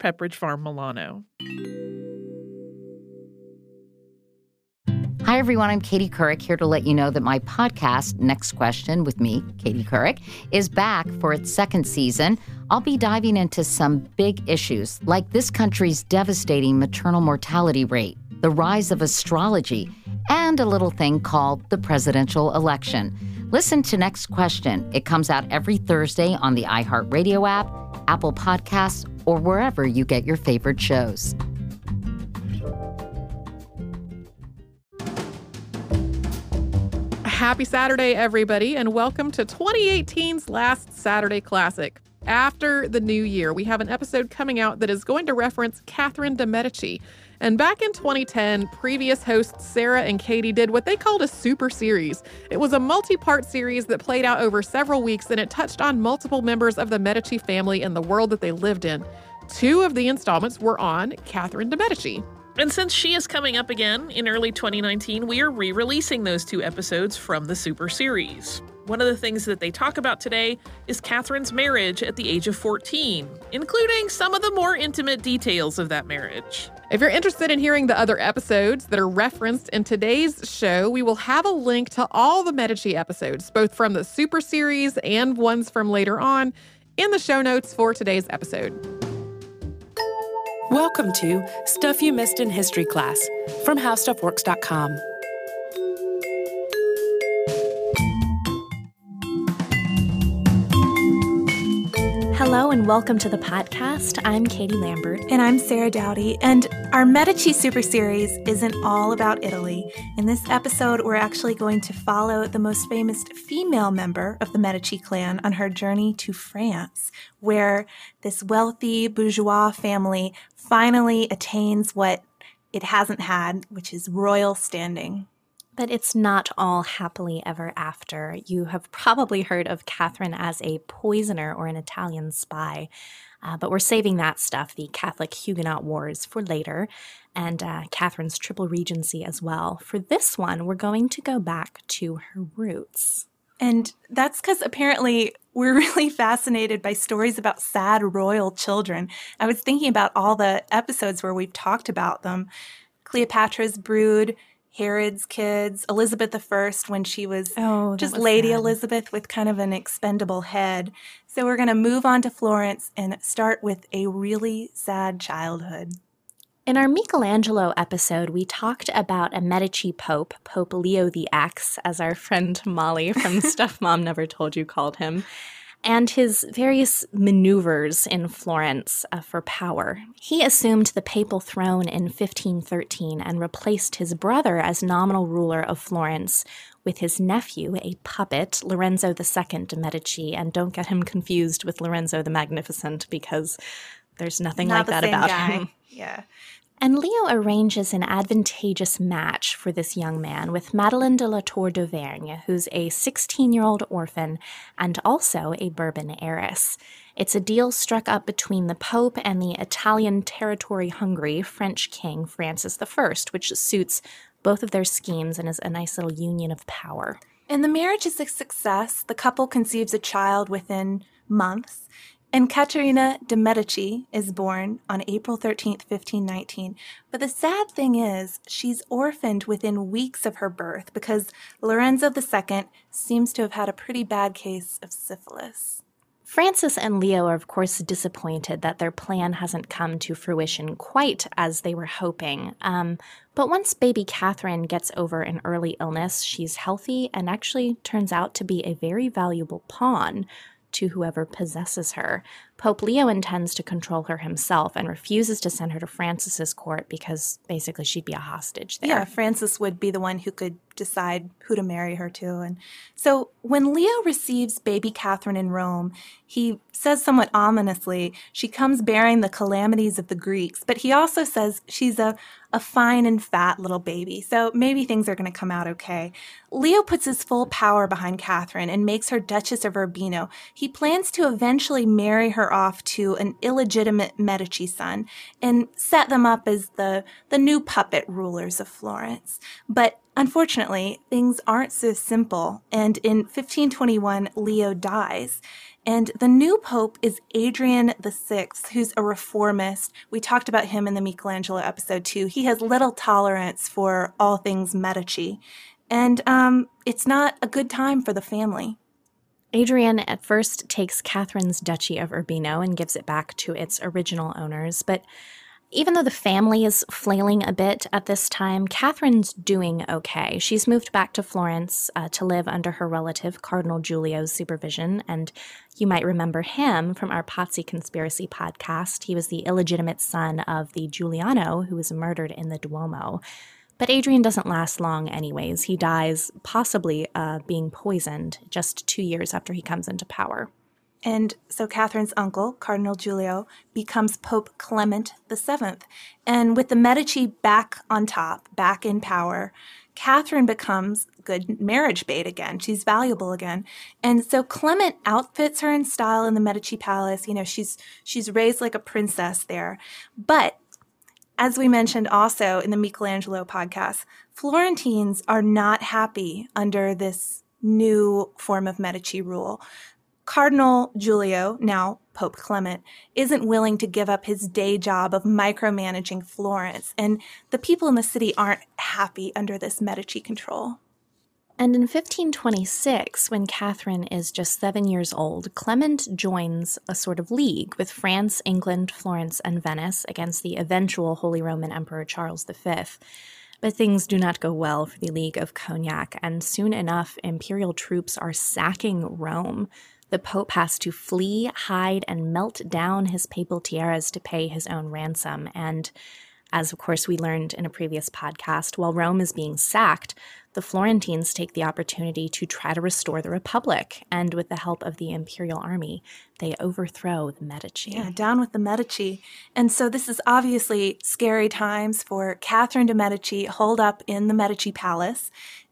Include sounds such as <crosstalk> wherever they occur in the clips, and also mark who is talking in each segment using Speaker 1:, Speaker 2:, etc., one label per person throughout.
Speaker 1: Pepperidge Farm Milano.
Speaker 2: Hi, everyone. I'm Katie Couric here to let you know that my podcast, Next Question with me, Katie Couric, is back for its second season. I'll be diving into some big issues like this country's devastating maternal mortality rate, the rise of astrology, and a little thing called the presidential election. Listen to Next Question. It comes out every Thursday on the iHeartRadio app, Apple Podcasts, or wherever you get your favorite shows.
Speaker 3: Happy Saturday, everybody, and welcome to 2018's last Saturday Classic. After the new year, we have an episode coming out that is going to reference Catherine de' Medici. And back in 2010, previous hosts Sarah and Katie did what they called a super series. It was a multi part series that played out over several weeks and it touched on multiple members of the Medici family and the world that they lived in. Two of the installments were on Catherine de' Medici.
Speaker 1: And since she is coming up again in early 2019, we are re releasing those two episodes from the Super Series. One of the things that they talk about today is Catherine's marriage at the age of 14, including some of the more intimate details of that marriage.
Speaker 3: If you're interested in hearing the other episodes that are referenced in today's show, we will have a link to all the Medici episodes, both from the Super Series and ones from later on, in the show notes for today's episode.
Speaker 4: Welcome to Stuff You Missed in History Class from HowStuffWorks.com.
Speaker 5: Hello and welcome to the podcast. I'm Katie Lambert.
Speaker 6: And I'm Sarah Dowdy. And our Medici Super Series isn't all about Italy. In this episode, we're actually going to follow the most famous female member of the Medici clan on her journey to France, where this wealthy bourgeois family finally attains what it hasn't had, which is royal standing.
Speaker 5: But it's not all happily ever after. You have probably heard of Catherine as a poisoner or an Italian spy. Uh, but we're saving that stuff, the Catholic Huguenot Wars, for later, and uh, Catherine's triple regency as well. For this one, we're going to go back to her roots.
Speaker 6: And that's because apparently we're <laughs> really fascinated by stories about sad royal children. I was thinking about all the episodes where we've talked about them Cleopatra's brood, Herod's kids, Elizabeth I when she was
Speaker 5: oh,
Speaker 6: just
Speaker 5: was
Speaker 6: Lady
Speaker 5: sad.
Speaker 6: Elizabeth with kind of an expendable head. So we're going to move on to Florence and start with a really sad childhood.
Speaker 5: In our Michelangelo episode, we talked about a Medici pope, Pope Leo the X, as our friend Molly from <laughs> Stuff Mom Never Told You called him, and his various maneuvers in Florence uh, for power. He assumed the papal throne in 1513 and replaced his brother as nominal ruler of Florence with his nephew, a puppet, Lorenzo II de' Medici. And don't get him confused with Lorenzo the Magnificent because there's nothing
Speaker 6: Not
Speaker 5: like that about
Speaker 6: guy.
Speaker 5: him.
Speaker 6: Yeah.
Speaker 5: And Leo arranges an advantageous match for this young man with Madeleine de la Tour d'Auvergne, who's a 16 year old orphan and also a Bourbon heiress. It's a deal struck up between the Pope and the Italian territory hungry French King Francis I, which suits both of their schemes and is a nice little union of power.
Speaker 6: And the marriage is a success. The couple conceives a child within months. And Caterina de' Medici is born on April 13th, 1519. But the sad thing is, she's orphaned within weeks of her birth because Lorenzo II seems to have had a pretty bad case of syphilis.
Speaker 5: Francis and Leo are, of course, disappointed that their plan hasn't come to fruition quite as they were hoping. Um, but once baby Catherine gets over an early illness, she's healthy and actually turns out to be a very valuable pawn to whoever possesses her. Pope Leo intends to control her himself and refuses to send her to Francis's court because basically she'd be a hostage there.
Speaker 6: Yeah, Francis would be the one who could decide who to marry her to. And so when Leo receives baby Catherine in Rome, he says somewhat ominously, she comes bearing the calamities of the Greeks, but he also says she's a, a fine and fat little baby, so maybe things are going to come out okay. Leo puts his full power behind Catherine and makes her Duchess of Urbino. He plans to eventually marry her off to an illegitimate Medici son and set them up as the, the new puppet rulers of Florence. But unfortunately, things aren't so simple, and in 1521, Leo dies. And the new pope is Adrian VI, who's a reformist. We talked about him in the Michelangelo episode too. He has little tolerance for all things Medici. And um, it's not a good time for the family.
Speaker 5: Adrian at first takes Catherine's Duchy of Urbino and gives it back to its original owners, but even though the family is flailing a bit at this time, Catherine's doing okay. She's moved back to Florence uh, to live under her relative Cardinal Giulio's supervision, and you might remember him from our Pazzi Conspiracy podcast. He was the illegitimate son of the Giuliano who was murdered in the Duomo. But Adrian doesn't last long, anyways. He dies, possibly uh, being poisoned, just two years after he comes into power.
Speaker 6: And so Catherine's uncle, Cardinal Giulio, becomes Pope Clement VII. And with the Medici back on top, back in power, Catherine becomes good marriage bait again. She's valuable again. And so Clement outfits her in style in the Medici palace. You know, she's she's raised like a princess there. But as we mentioned also in the Michelangelo podcast, Florentines are not happy under this new form of Medici rule. Cardinal Giulio, now Pope Clement, isn't willing to give up his day job of micromanaging Florence, and the people in the city aren't happy under this Medici control.
Speaker 5: And in 1526, when Catherine is just seven years old, Clement joins a sort of league with France, England, Florence, and Venice against the eventual Holy Roman Emperor Charles V. But things do not go well for the League of Cognac, and soon enough, imperial troops are sacking Rome. The Pope has to flee, hide, and melt down his papal tiaras to pay his own ransom. And as of course we learned in a previous podcast, while Rome is being sacked, the Florentines take the opportunity to try to restore the Republic, and with the help of the imperial army, they overthrow the Medici.
Speaker 6: Yeah, down with the Medici. And so this is obviously scary times for Catherine de' Medici, holed up in the Medici palace.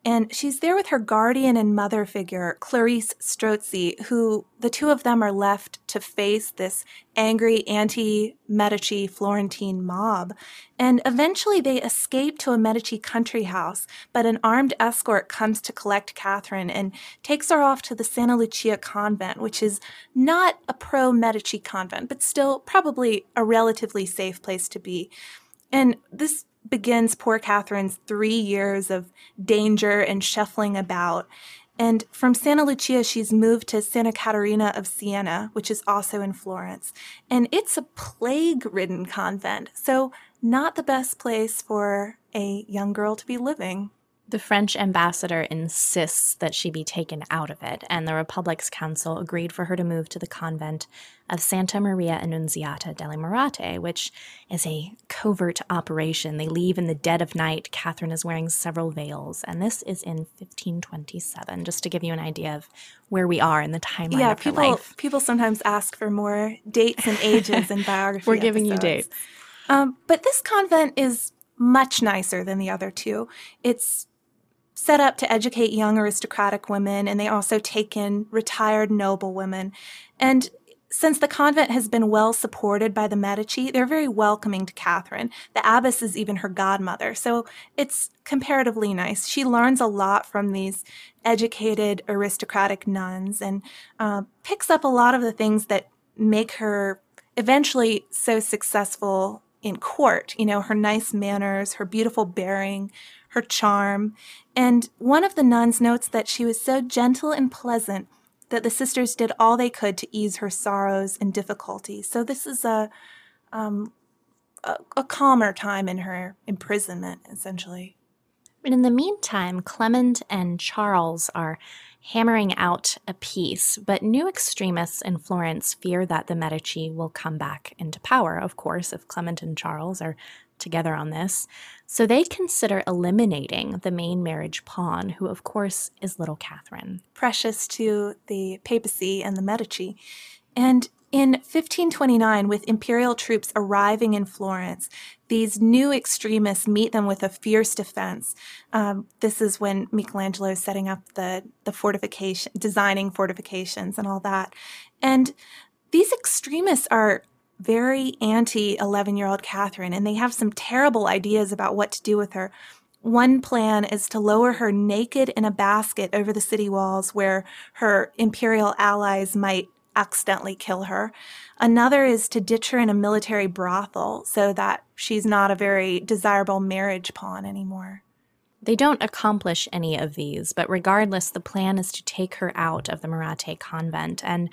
Speaker 6: And she's there with her guardian and mother figure, Clarice Strozzi, who the two of them are left to face this angry anti Medici Florentine mob. And eventually they escape to a Medici country house, but an armed escort comes to collect Catherine and takes her off to the Santa Lucia convent, which is not a pro Medici convent, but still probably a relatively safe place to be. And this begins poor Catherine's three years of danger and shuffling about. And from Santa Lucia, she's moved to Santa Caterina of Siena, which is also in Florence. And it's a plague ridden convent, so not the best place for a young girl to be living.
Speaker 5: The French ambassador insists that she be taken out of it, and the Republic's council agreed for her to move to the convent of Santa Maria Annunziata delle Murate, which is a covert operation. They leave in the dead of night. Catherine is wearing several veils, and this is in 1527, just to give you an idea of where we are in the timeline
Speaker 6: yeah,
Speaker 5: of
Speaker 6: people,
Speaker 5: her life.
Speaker 6: People sometimes ask for more dates and ages in <laughs> biography.
Speaker 5: We're giving you dates.
Speaker 6: Um, but this convent is much nicer than the other two. It's set up to educate young aristocratic women, and they also take in retired noble women. And since the convent has been well supported by the Medici, they're very welcoming to Catherine. The abbess is even her godmother, so it's comparatively nice. She learns a lot from these educated aristocratic nuns and uh, picks up a lot of the things that make her eventually so successful in court. You know, her nice manners, her beautiful bearing, her charm. And one of the nuns notes that she was so gentle and pleasant that the sisters did all they could to ease her sorrows and difficulties. So this is a, um, a, a calmer time in her imprisonment, essentially.
Speaker 5: But in the meantime, Clement and Charles are hammering out a peace. But new extremists in Florence fear that the Medici will come back into power, of course, if Clement and Charles are together on this. So they consider eliminating the main marriage pawn, who, of course, is little Catherine.
Speaker 6: Precious to the papacy and the Medici. And in 1529, with imperial troops arriving in Florence, these new extremists meet them with a fierce defense. Um, this is when Michelangelo is setting up the, the fortification, designing fortifications and all that. And these extremists are very anti 11 year old Catherine, and they have some terrible ideas about what to do with her. One plan is to lower her naked in a basket over the city walls where her imperial allies might accidentally kill her. Another is to ditch her in a military brothel so that she's not a very desirable marriage pawn anymore.
Speaker 5: They don't accomplish any of these, but regardless, the plan is to take her out of the Murate convent, and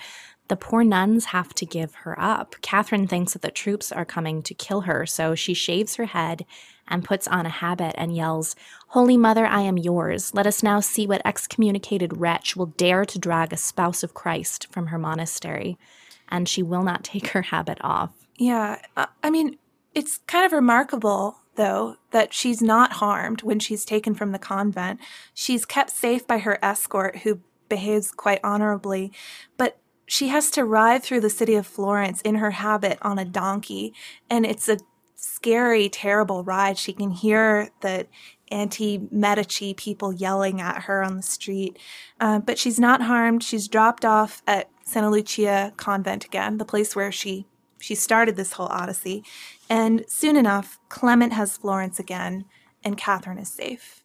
Speaker 5: the poor nuns have to give her up. Catherine thinks that the troops are coming to kill her, so she shaves her head and puts on a habit and yells, Holy Mother, I am yours. Let us now see what excommunicated wretch will dare to drag a spouse of Christ from her monastery. And she will not <laughs> take her habit off.
Speaker 6: Yeah, I mean, it's kind of remarkable, though, that she's not harmed when she's taken from the convent. She's kept safe by her escort, who behaves quite honorably. But she has to ride through the city of Florence in her habit on a donkey, and it's a scary, terrible ride. She can hear the anti Medici people yelling at her on the street, uh, but she's not harmed. She's dropped off at Santa Lucia Convent again, the place where she she started this whole odyssey. And soon enough, Clement has Florence again, and Catherine is safe.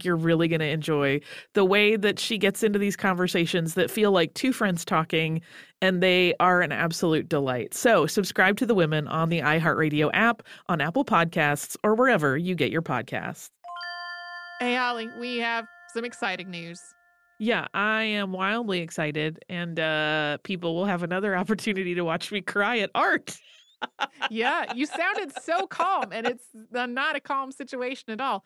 Speaker 1: you're really going to enjoy the way that she gets into these conversations that feel like two friends talking, and they are an absolute delight. So, subscribe to The Women on the iHeartRadio app, on Apple Podcasts, or wherever you get your podcasts.
Speaker 3: Hey, Holly, we have some exciting news.
Speaker 1: Yeah, I am wildly excited, and uh, people will have another <laughs> opportunity to watch me cry at art.
Speaker 3: yeah, you sounded so calm, and it's not a calm situation at all.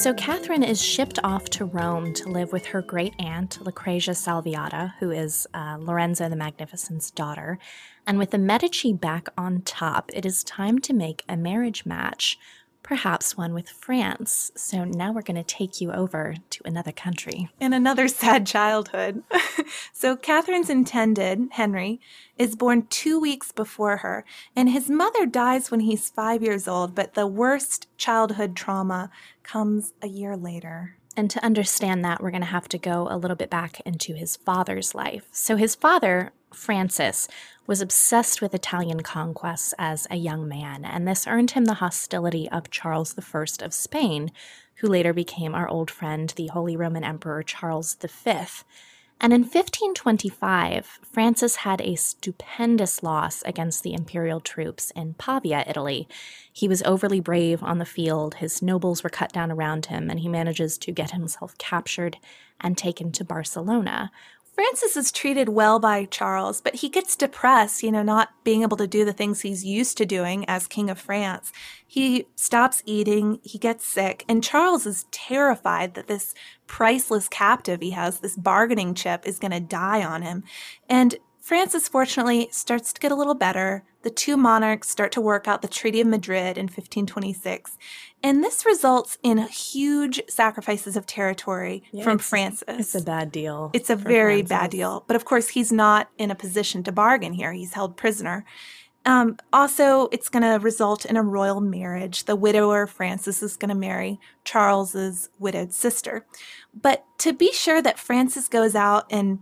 Speaker 5: So Catherine is shipped off to Rome to live with her great aunt, Lucrezia Salviata, who is uh, Lorenzo the Magnificent's daughter. And with the Medici back on top, it is time to make a marriage match perhaps one with France. So now we're going to take you over to another country.
Speaker 6: In another <laughs> sad childhood. <laughs> so Catherine's intended, Henry, is born two weeks before her, and his mother dies when he's five years old, but the worst childhood trauma comes a year later.
Speaker 5: And to understand that, we're going to have to go a little bit back into his father's life. So, his father, Francis, was obsessed with Italian conquests as a young man, and this earned him the hostility of Charles I of Spain, who later became our old friend, the Holy Roman Emperor Charles V. And in 1525, Francis had a stupendous loss against the imperial troops in Pavia, Italy. He was overly brave on the field, his nobles were cut down around him, and he manages to get himself captured and taken to Barcelona,
Speaker 6: Francis is treated well by Charles, but he gets depressed, you know, not being able to do the things he's used to doing as King of France. He stops eating, he gets sick, and Charles is terrified that this priceless captive he has, this bargaining chip, is going to die on him. And Francis, fortunately, starts to get a little better. The two monarchs start to work out the Treaty of Madrid in 1526. And this results in huge sacrifices of territory yeah, from
Speaker 5: it's,
Speaker 6: Francis.
Speaker 5: It's a bad deal.
Speaker 6: It's a very Francis. bad deal. But of course, he's not in a position to bargain here. He's held prisoner. Um, also, it's going to result in a royal marriage. The widower Francis is going to marry Charles's widowed sister. But to be sure that Francis goes out and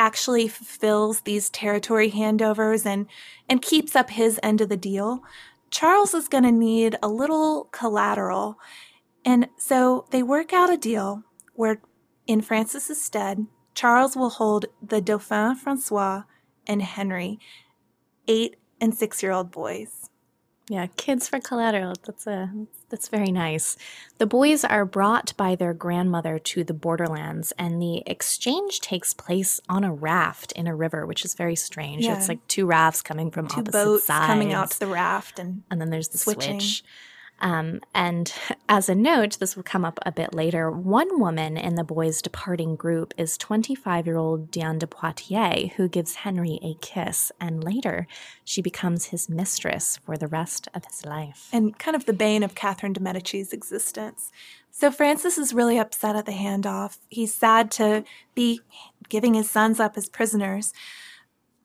Speaker 6: actually fulfills these territory handovers and and keeps up his end of the deal, Charles is going to need a little collateral. And so they work out a deal where, in Francis's stead, Charles will hold the Dauphin Francois and Henry, eight and six year old boys.
Speaker 5: Yeah, kids for collateral. That's a that's very nice. The boys are brought by their grandmother to the borderlands, and the exchange takes place on a raft in a river, which is very strange. Yeah. It's like two rafts coming from
Speaker 6: two
Speaker 5: opposite
Speaker 6: boats
Speaker 5: sides.
Speaker 6: coming out to the raft, and
Speaker 5: and then there's the
Speaker 6: switching.
Speaker 5: switch. Um, and as a note, this will come up a bit later. One woman in the boys' departing group is 25 year old Diane de Poitiers, who gives Henry a kiss, and later she becomes his mistress for the rest of his life.
Speaker 6: And kind of the bane of Catherine de' Medici's existence. So Francis is really upset at the handoff. He's sad to be giving his sons up as prisoners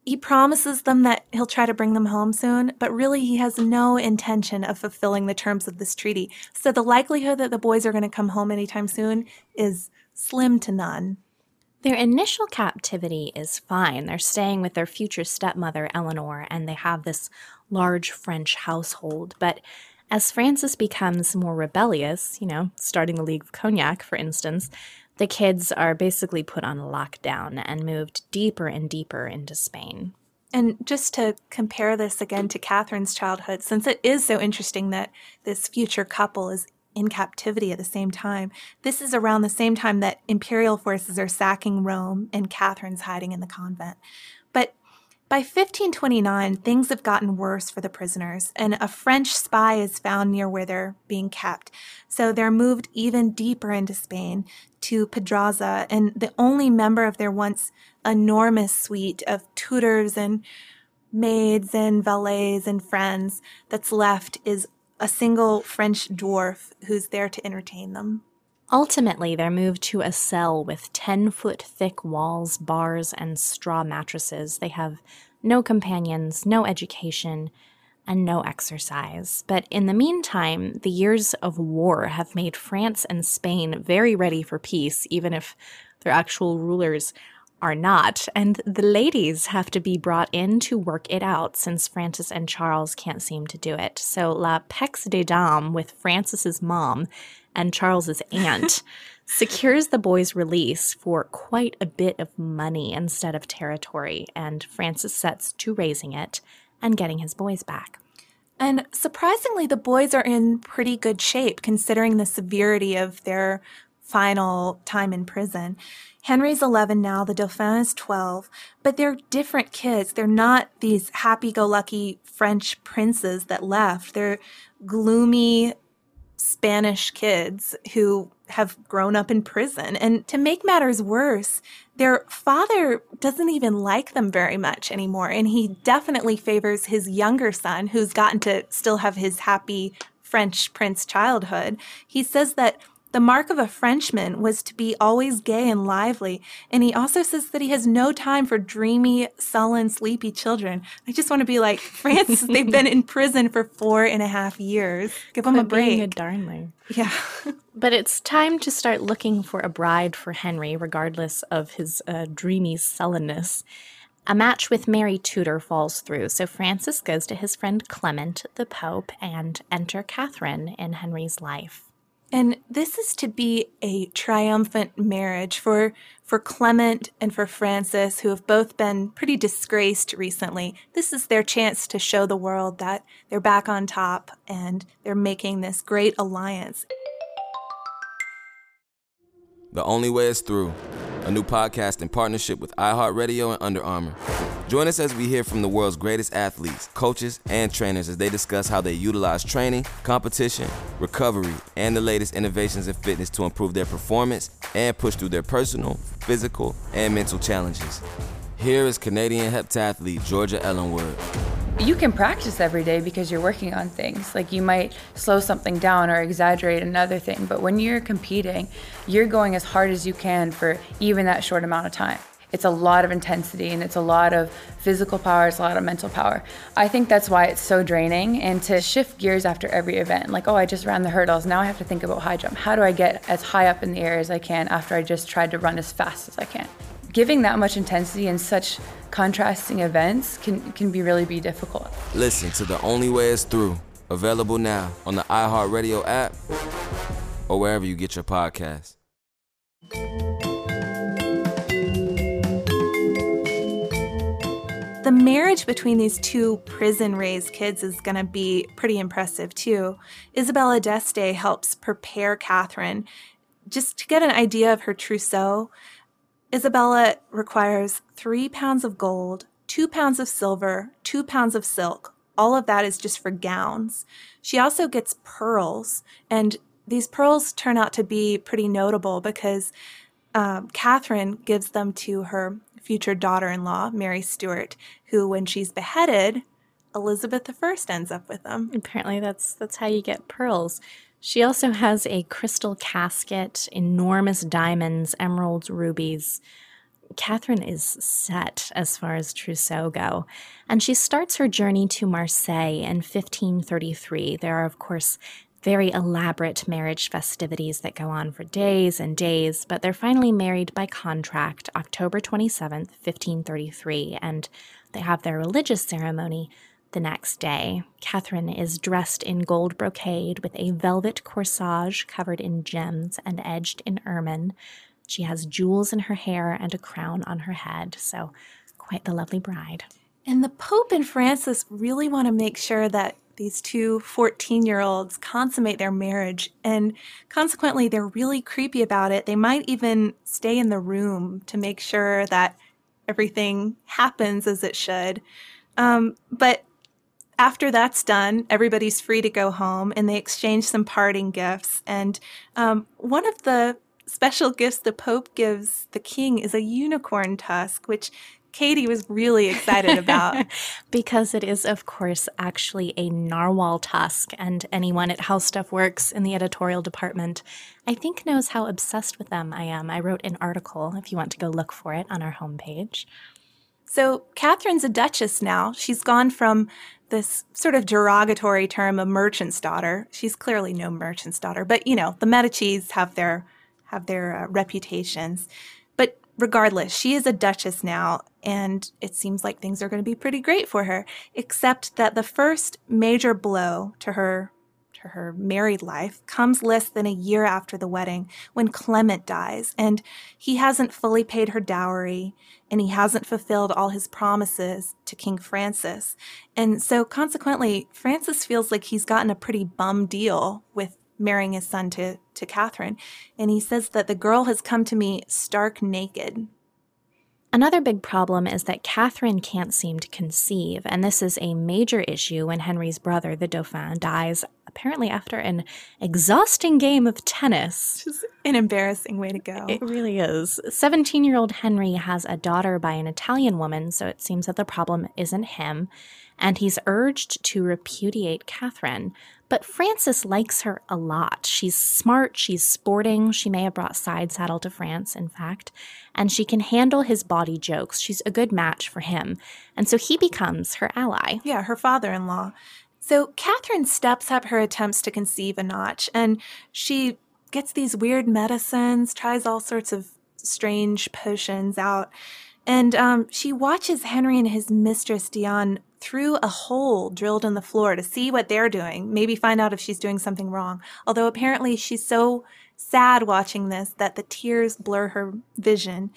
Speaker 6: he promises them that he'll try to bring them home soon, but really he has no intention of fulfilling the terms of this treaty. So the likelihood that the boys are going to come home anytime soon is slim to none.
Speaker 5: Their initial captivity is fine. They're staying with their future stepmother, Eleanor, and they have this large French household. But as Francis becomes more rebellious, you know, starting the League of Cognac, for instance, the kids are basically put on lockdown and moved deeper and deeper into Spain.
Speaker 6: And just to compare this again to Catherine's childhood, since it is so interesting that this future couple is in captivity at the same time, this is around the same time that imperial forces are sacking Rome and Catherine's hiding in the convent. But by 1529, things have gotten worse for the prisoners, and a French spy is found near where they're being kept. So they're moved even deeper into Spain to Pedraza, and the only member of their once enormous suite of tutors and maids and valets and friends that's left is a single French dwarf who's there to entertain them.
Speaker 5: Ultimately, they're moved to a cell with 10 foot thick walls, bars, and straw mattresses. They have no companions, no education, and no exercise. But in the meantime, the years of war have made France and Spain very ready for peace, even if their actual rulers are not. And the ladies have to be brought in to work it out since Francis and Charles can't seem to do it. So La Paix des Dames with Francis's mom and Charles's aunt <laughs> secures the boy's release for quite a bit of money instead of territory, and Francis sets to raising it and getting his boys back.
Speaker 6: And surprisingly, the boys are in pretty good shape considering the severity of their final time in prison. Henry's 11 now, the Dauphin is 12, but they're different kids. They're not these happy go lucky French princes that left. They're gloomy, Spanish kids who have grown up in prison. And to make matters worse, their father doesn't even like them very much anymore. And he definitely favors his younger son, who's gotten to still have his happy French prince childhood. He says that the mark of a Frenchman was to be always gay and lively. And he also says that he has no time for dreamy, sullen, sleepy children. I just want to be like, <laughs> Francis, they've been in prison for four and a half years. Give them a break.
Speaker 5: Being a Darnley.
Speaker 6: Yeah. <laughs>
Speaker 5: but it's time to start looking for a bride for Henry, regardless of his uh, dreamy sullenness. A match with Mary Tudor falls through, so Francis goes to his friend Clement, the Pope, and enter Catherine in Henry's life.
Speaker 6: And this is to be a triumphant marriage for for Clement and for Francis, who have both been pretty disgraced recently. This is their chance to show the world that they're back on top and they're making this great alliance.
Speaker 7: The only way is through a new podcast in partnership with iHeartRadio and Under Armour. Join us as we hear from the world's greatest athletes, coaches, and trainers as they discuss how they utilize training, competition, recovery, and the latest innovations in fitness to improve their performance and push through their personal, physical, and mental challenges. Here is Canadian heptathlete Georgia Ellenwood
Speaker 8: you can practice every day because you're working on things. Like you might slow something down or exaggerate another thing, but when you're competing, you're going as hard as you can for even that short amount of time. It's a lot of intensity and it's a lot of physical power, it's a lot of mental power. I think that's why it's so draining and to shift gears after every event. Like, oh, I just ran the hurdles. Now I have to think about high jump. How do I get as high up in the air as I can after I just tried to run as fast as I can? Giving that much intensity in such contrasting events can, can be really be difficult.
Speaker 7: Listen to The Only Way Is Through, available now on the iHeartRadio app or wherever you get your podcasts.
Speaker 6: The marriage between these two prison raised kids is going to be pretty impressive too. Isabella d'Este helps prepare Catherine just to get an idea of her trousseau. Isabella requires three pounds of gold, two pounds of silver, two pounds of silk. All of that is just for gowns. She also gets pearls, and these pearls turn out to be pretty notable because um, Catherine gives them to her future daughter in law, Mary Stuart, who, when she's beheaded, Elizabeth I ends up with them.
Speaker 5: Apparently, that's that's how you get pearls. She also has a crystal casket, enormous diamonds, emeralds, rubies. Catherine is set as far as trousseau go, and she starts her journey to Marseille in 1533. There are, of course, very elaborate marriage festivities that go on for days and days, but they're finally married by contract October 27th, 1533, and they have their religious ceremony the next day, Catherine is dressed in gold brocade with a velvet corsage covered in gems and edged in ermine. She has jewels in her hair and a crown on her head, so quite the lovely bride.
Speaker 6: And the Pope and Francis really want to make sure that these two 14 year olds consummate their marriage, and consequently, they're really creepy about it. They might even stay in the room to make sure that everything happens as it should. Um, but after that's done, everybody's free to go home and they exchange some parting gifts. And um, one of the special gifts the Pope gives the king is a unicorn tusk, which Katie was really excited about. <laughs>
Speaker 5: because it is, of course, actually a narwhal tusk. And anyone at How Stuff Works in the editorial department, I think, knows how obsessed with them I am. I wrote an article, if you want to go look for it, on our homepage.
Speaker 6: So, Catherine's a duchess now. She's gone from this sort of derogatory term of merchant's daughter. She's clearly no merchant's daughter, but you know, the Medicis have their have their uh, reputations. But regardless, she is a duchess now, and it seems like things are going to be pretty great for her, except that the first major blow to her her married life comes less than a year after the wedding when Clement dies, and he hasn't fully paid her dowry and he hasn't fulfilled all his promises to King Francis. And so consequently, Francis feels like he's gotten a pretty bum deal with marrying his son to, to Catherine. And he says that the girl has come to me stark naked.
Speaker 5: Another big problem is that Catherine can't seem to conceive, and this is a major issue when Henry's brother, the Dauphin, dies apparently after an exhausting game of tennis.
Speaker 6: Just an embarrassing way to go.
Speaker 5: It really is. 17 year old Henry has a daughter by an Italian woman, so it seems that the problem isn't him. And he's urged to repudiate Catherine. But Francis likes her a lot. She's smart, she's sporting. She may have brought side saddle to France, in fact. And she can handle his body jokes. She's a good match for him. And so he becomes her ally.
Speaker 6: Yeah, her father in law. So Catherine steps up her attempts to conceive a notch, and she gets these weird medicines, tries all sorts of strange potions out. And um, she watches Henry and his mistress, Diane, through a hole drilled in the floor to see what they're doing, maybe find out if she's doing something wrong. Although apparently she's so sad watching this that the tears blur her vision.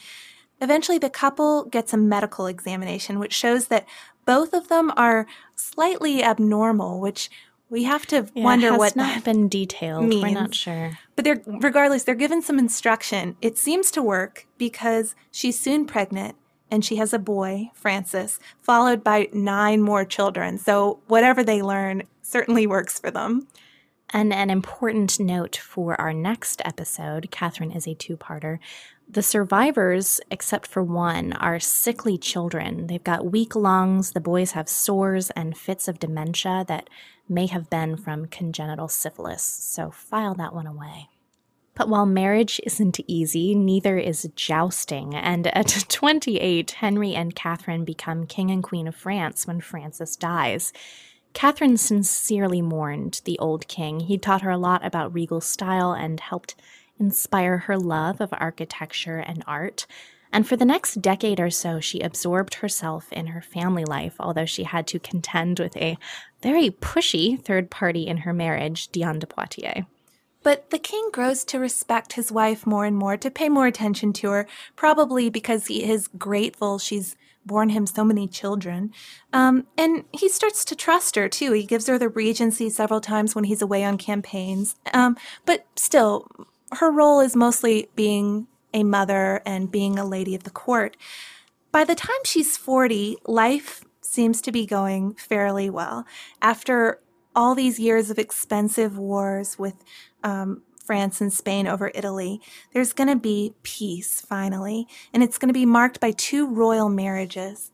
Speaker 6: Eventually, the couple gets a medical examination, which shows that both of them are slightly abnormal, which we have to
Speaker 5: Yeah,
Speaker 6: wonder what
Speaker 5: not
Speaker 6: that
Speaker 5: been detailed. We're not sure.
Speaker 6: But they're regardless, they're given some instruction. It seems to work because she's soon pregnant and she has a boy, Francis, followed by nine more children. So whatever they learn certainly works for them.
Speaker 5: And an important note for our next episode Catherine is a two parter. The survivors, except for one, are sickly children. They've got weak lungs. The boys have sores and fits of dementia that may have been from congenital syphilis. So file that one away. But while marriage isn't easy, neither is jousting. And at <laughs> 28, Henry and Catherine become king and queen of France when Francis dies. Catherine sincerely mourned the old king. He taught her a lot about regal style and helped inspire her love of architecture and art. And for the next decade or so, she absorbed herself in her family life, although she had to contend with a very pushy third party in her marriage, Diane de Poitiers.
Speaker 6: But the king grows to respect his wife more and more, to pay more attention to her, probably because he is grateful she's borne him so many children. Um, and he starts to trust her too. He gives her the regency several times when he's away on campaigns. Um, but still, her role is mostly being a mother and being a lady of the court. By the time she's 40, life seems to be going fairly well. After all these years of expensive wars with um, France and Spain over Italy, there's going to be peace finally, and it's going to be marked by two royal marriages.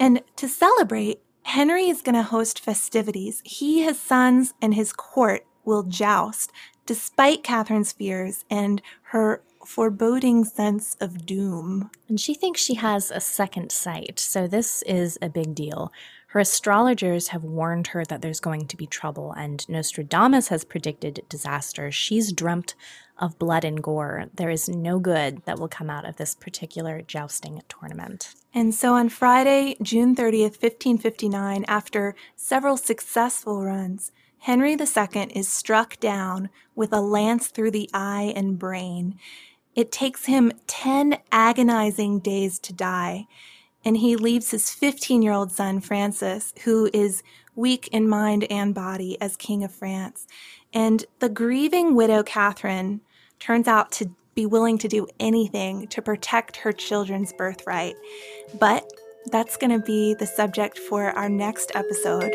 Speaker 6: And to celebrate, Henry is going to host festivities. He, his sons, and his court will joust, despite Catherine's fears and her foreboding sense of doom.
Speaker 5: And she thinks she has a second sight, so this is a big deal. Her astrologers have warned her that there's going to be trouble, and Nostradamus has predicted disaster. She's dreamt of blood and gore. There is no good that will come out of this particular jousting tournament.
Speaker 6: And so on Friday, June 30th, 1559, after several successful runs, Henry II is struck down with a lance through the eye and brain. It takes him 10 agonizing days to die, and he leaves his 15 year old son, Francis, who is weak in mind and body, as King of France. And the grieving widow, Catherine, turns out to be willing to do anything to protect her children's birthright. But that's going to be the subject for our next episode.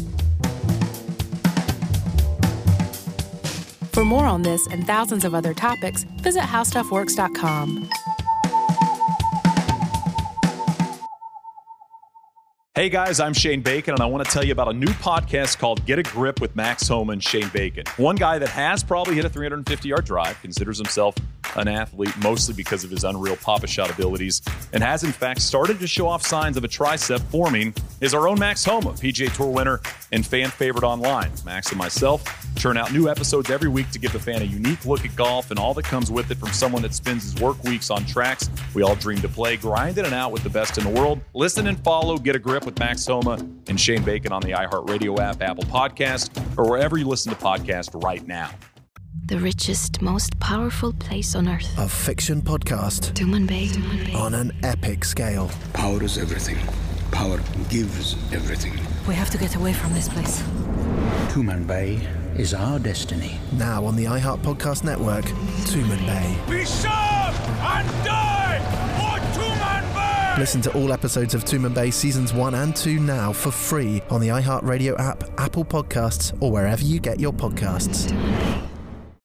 Speaker 4: For more on this and thousands of other topics, visit howstuffworks.com.
Speaker 9: Hey guys, I'm Shane Bacon, and I want to tell you about a new podcast called Get a Grip with Max Homa and Shane Bacon. One guy that has probably hit a 350 yard drive, considers himself an athlete mostly because of his unreal papa shot abilities, and has in fact started to show off signs of a tricep forming, is our own Max Homa, PGA Tour winner and fan favorite online. Max and myself churn out new episodes every week to give the fan a unique look at golf and all that comes with it from someone that spends his work weeks on tracks we all dream to play, grinding it and out with the best in the world. Listen and follow Get a Grip with Max Homa and Shane Bacon on the iHeartRadio app, Apple Podcast, or wherever you listen to podcasts right now.
Speaker 10: The richest, most powerful place on earth.
Speaker 11: A fiction podcast
Speaker 10: Tumanbay.
Speaker 11: on an epic scale.
Speaker 12: Power is everything. Power gives everything.
Speaker 11: We have to get away from this place.
Speaker 12: Tumanbay is our destiny.
Speaker 13: Now on the iHeart Podcast Network, Tumanbay.
Speaker 14: Be serve and die for Tuman Bay!
Speaker 13: Listen to all episodes of Tumanbay seasons 1 and 2 now for free on the iHeart Radio app, Apple Podcasts, or wherever you get your podcasts.